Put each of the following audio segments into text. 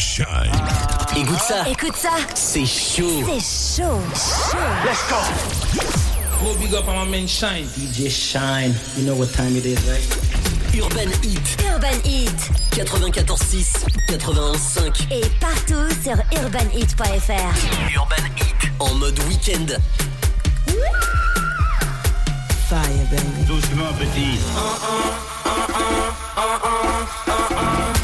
Écoute ça. Écoute ça. C'est chaud. C'est chaud. Let's go. Gros big up on my man Shine. DJ Shine. You know what time it is, right? Urban Heat. Urban Heat. 94.6, 91.5. Et partout sur urbanheat.fr. Urban Heat. En mode week-end. Fire, uh-uh, uh-uh, uh-uh,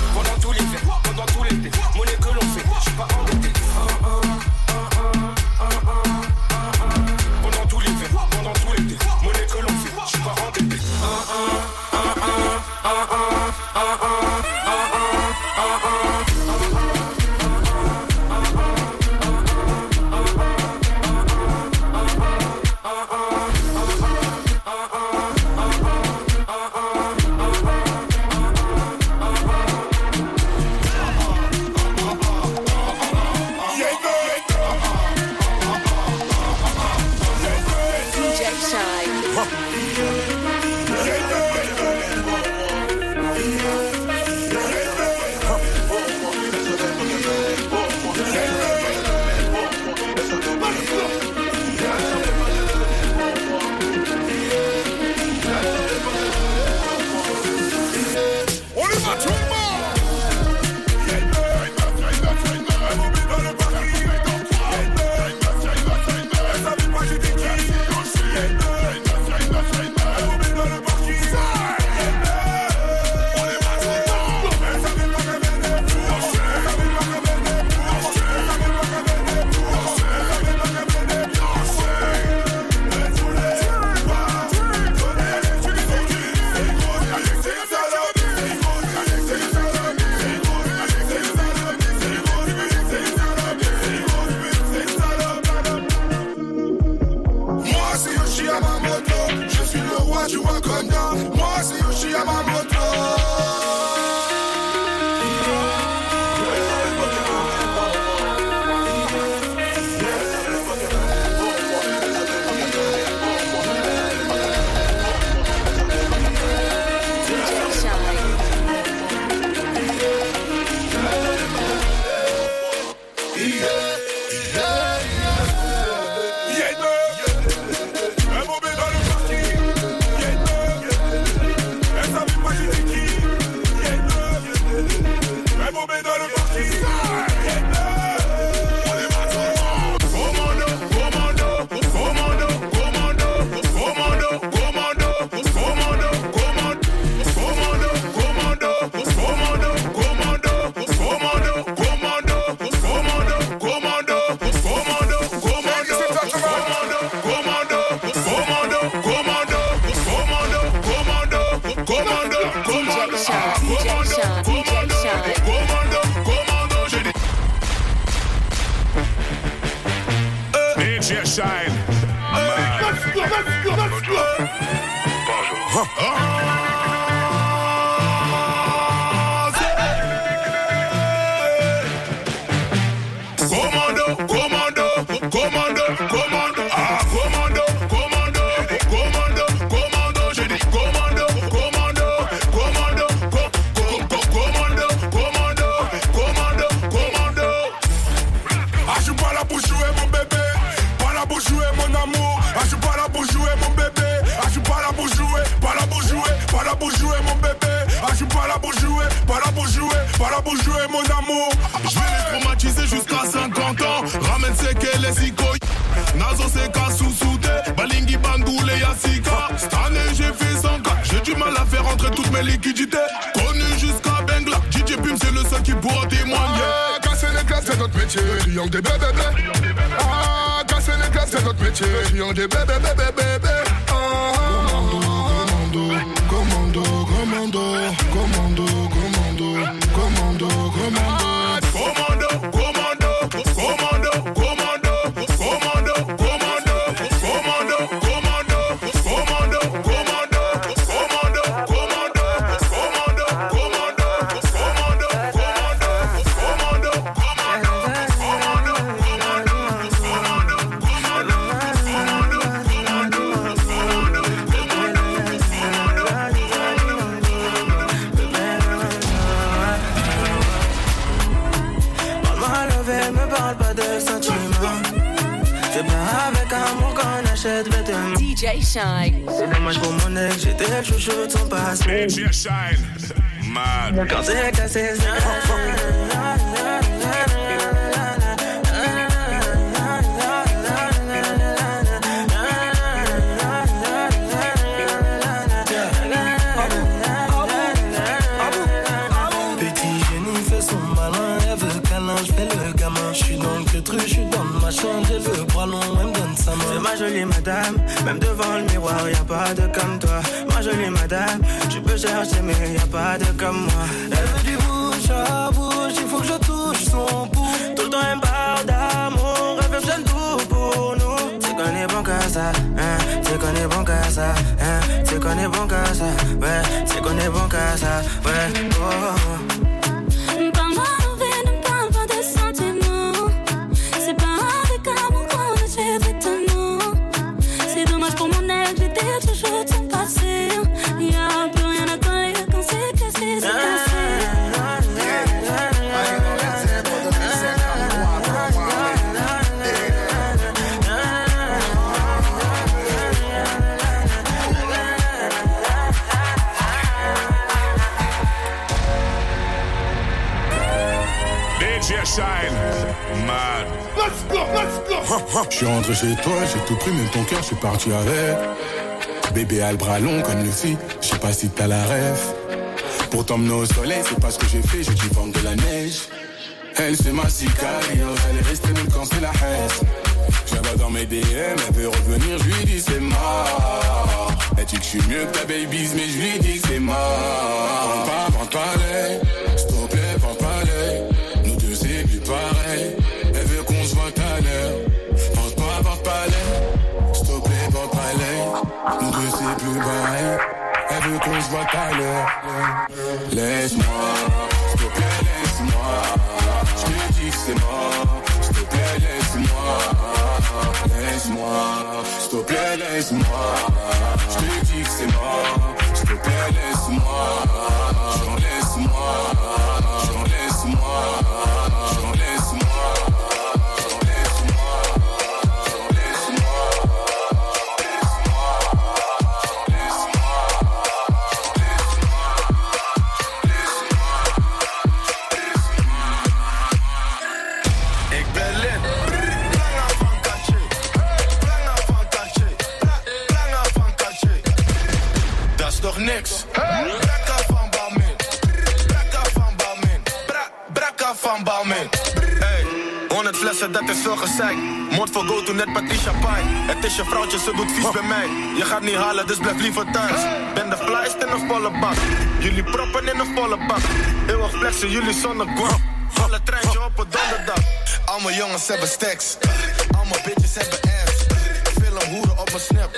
Wakanda. Moi, c'est Yoshi à ma. métier. J'suis des bébés, bébés, bébés. Commando, commando, commando, commando, commando, commando, commando. C'est pas avec amour qu'on achète vêtements. DJ Shine. C'est dommage pour mon ex, j'étais le chouchou de son passé. DJ Shine. Mad. Quand c'est cassé, c'est ah, jolie madame, même devant le miroir, y a pas de comme toi. Ma jolie madame, tu peux chercher, mais y a pas de comme moi. Elle veut du bouche à bouche, il faut que je touche son pouls. Tout le temps me parle d'amour, elle veut tout pour nous. C'est qu'on est bon qu'à ça, hein, c'est qu'on est bon qu'à ça, hein, c'est qu'on est bon qu'à ça, ouais, c'est qu'on est bon qu'à ça, ouais, oh. Mad. Let's go, let's go. Je suis rentré chez toi, j'ai tout pris, même ton cœur, je suis parti avec. Bébé a le bras long comme Lucie, je sais pas si t'as la rêve. Pour t'emmener au soleil, c'est pas ce que j'ai fait, j'ai dû vendre de la neige. Elle, c'est ma sicario, elle est restée même quand c'est la haine. Vois dans mes DM, elle veut revenir, je lui dis c'est mort. Elle dit que je suis mieux que ta baby's, mais je lui dis c'est mort. Pas, vends pas deux, c'est plus pareil. Elle veut qu'on se voit à l'heure. Laisse-moi, s'il te plaît, laisse-moi. Je te dis que c'est mort. S'il te plaît, laisse-moi. Laisse-moi, s'il te plaît, laisse-moi. Je te dis que c'est mort. S'il te plaît, laisse-moi. J'en laisse-moi. Van. Hey, 100 flessen, dat is veel gezeik. Moord voor go to net Patricia champagne. Het is je vrouwtje, ze doet vies bij mij. Je gaat niet halen, dus blijf liever thuis. Ben de flyest in een volle bak. Jullie proppen in een volle bak. Eeuwig flexen, jullie zonder guap. Alle treintje op een donderdag. Allemaal jongens hebben stacks. Allemaal bitches hebben ass. Film hoeren op mijn snap.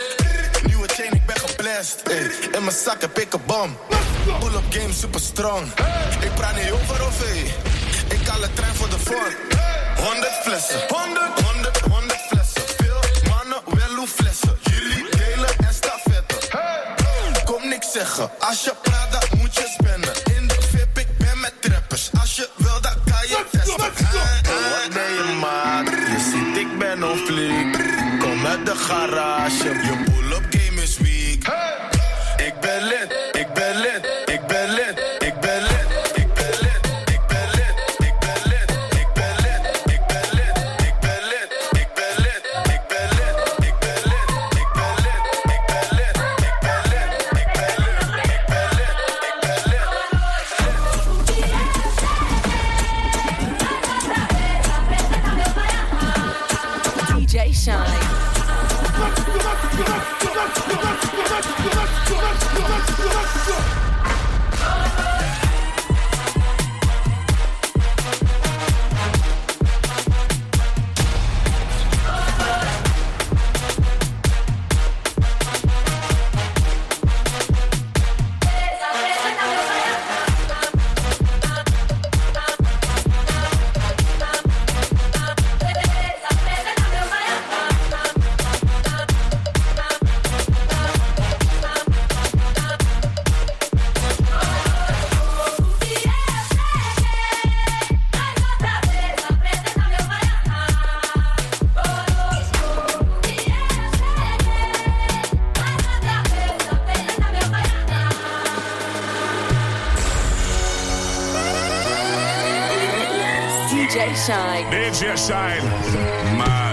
Nieuwe chain, ik ben geblest. Ey, in mijn zak heb ik een bom. Pull-up game super strong. Ik praat niet over of hey. De trein voor de vorm. 100 flessen. 100, 100, 100 flessen. Veel mannen, wel hoe flessen. Jullie delen en stafetten. Kom niks zeggen. Als je praat, dan moet je spannen. In de VIP, ik ben met trappers. Als je wil, dan kan je testen. Hey, Wat ben je maat? Je ziet, ik ben on fleek. Kom uit de garage. Je DJ Shine. DJ Shine. My.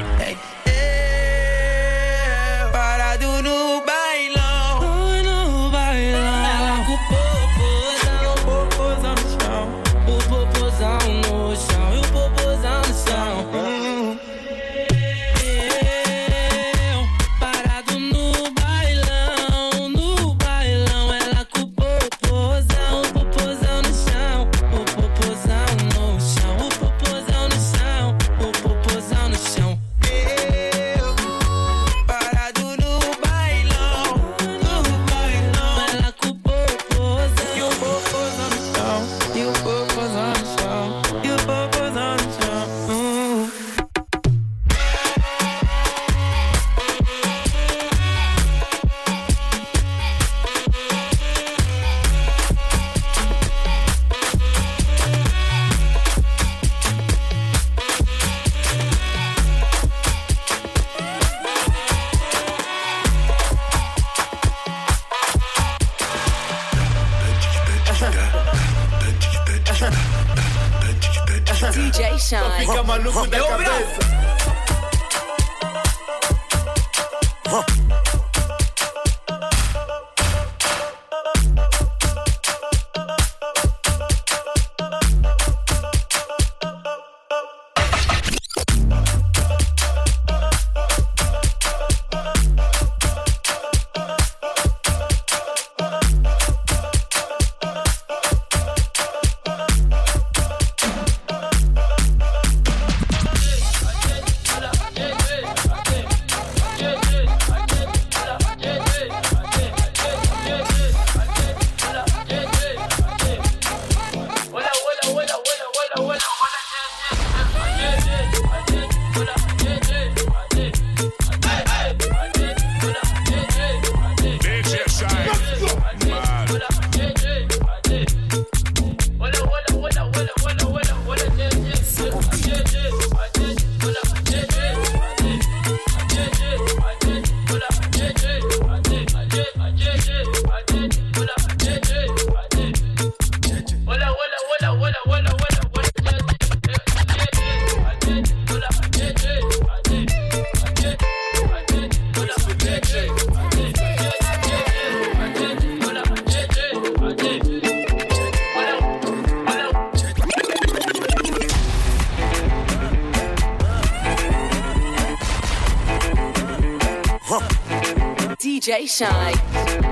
DJ Shine.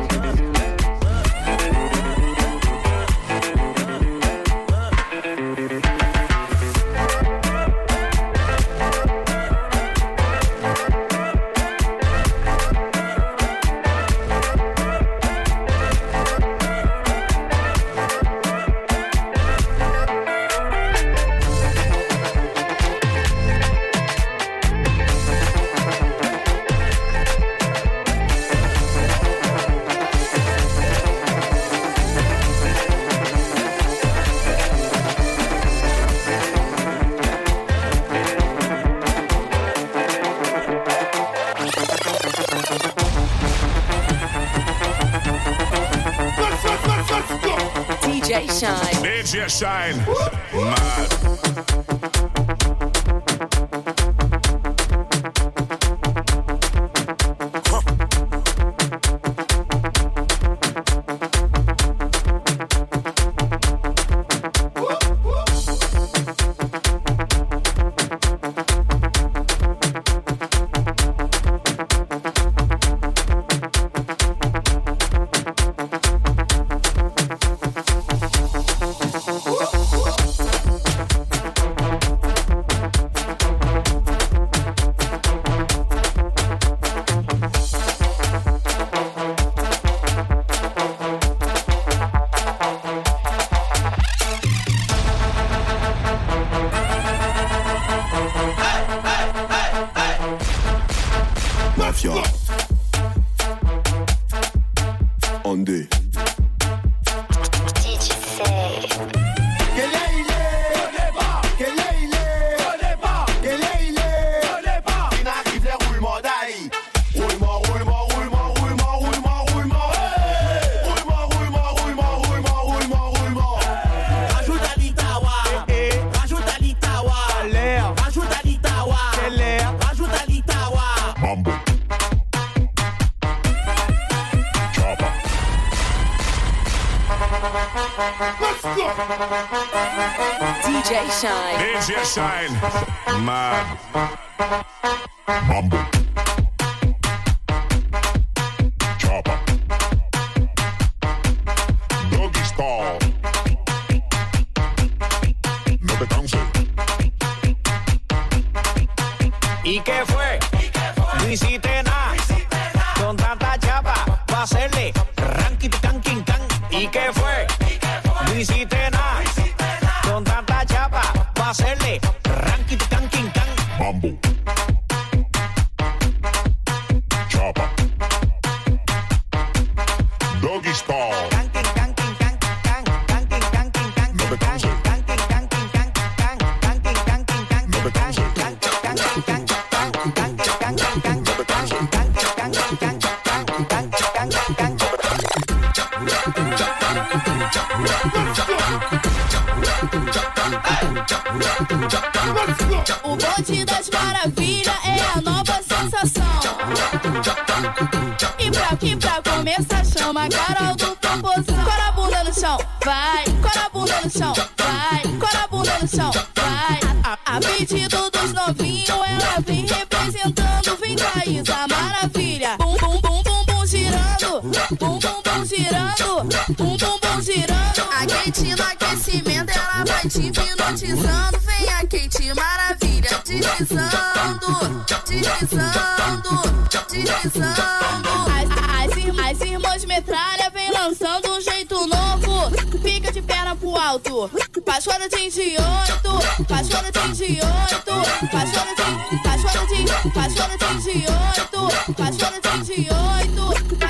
DJ Shine. DJ Shine. Mal. Let's go. DJ Shine. DJ Shine. Mad. Bumble. Hacerle chão, vai. A, a pedido dos novinhos, ela vem representando. Vem Thaís, a maravilha. Bum, bum, bum, bum, bum, girando. Bum, bum, bum, girando. Bum, bum, bum, girando. A Kate no aquecimento, ela vai te hipnotizando. Vem a Kate maravilha, deslizando, deslizando, deslizando. As, as, as irmãs metralha vem lançando um jeito novo perna pro alto. Passou no 38, passou no 38, passou no 38, passou no 38, passou no 38.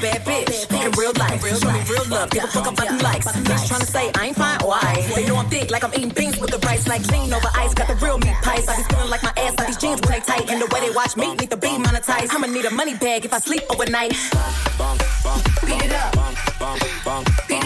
Bad bitch in real life. Show me real love. Give a fuck about them likes. Bitch trying to say I ain't fine or I. They know I'm thick like I'm eating beans with the rice. Like lean over ice. Got the real meat pies. I be feeling like my ass. Like these jeans when they tight. And the way they watch me need to be monetized. I'ma need a money bag if I sleep overnight. Beat it up. Beat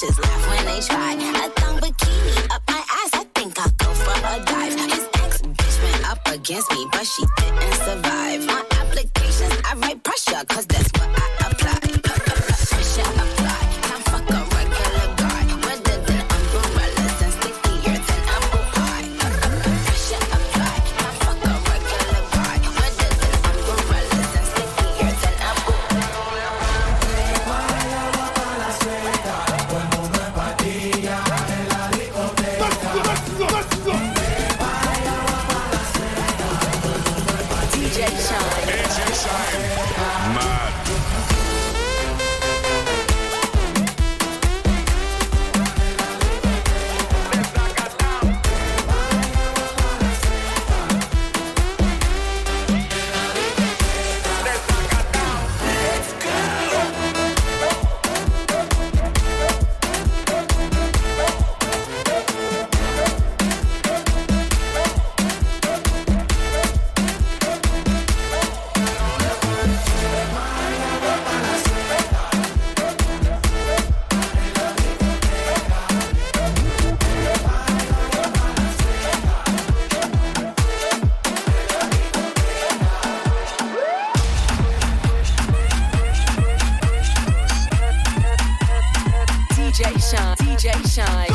just laugh when they try. A thong bikini up my ass, I think I'll go for a dive. His ex bitch went up against me, but she didn't survive. On DJ Shine, DJ Shine.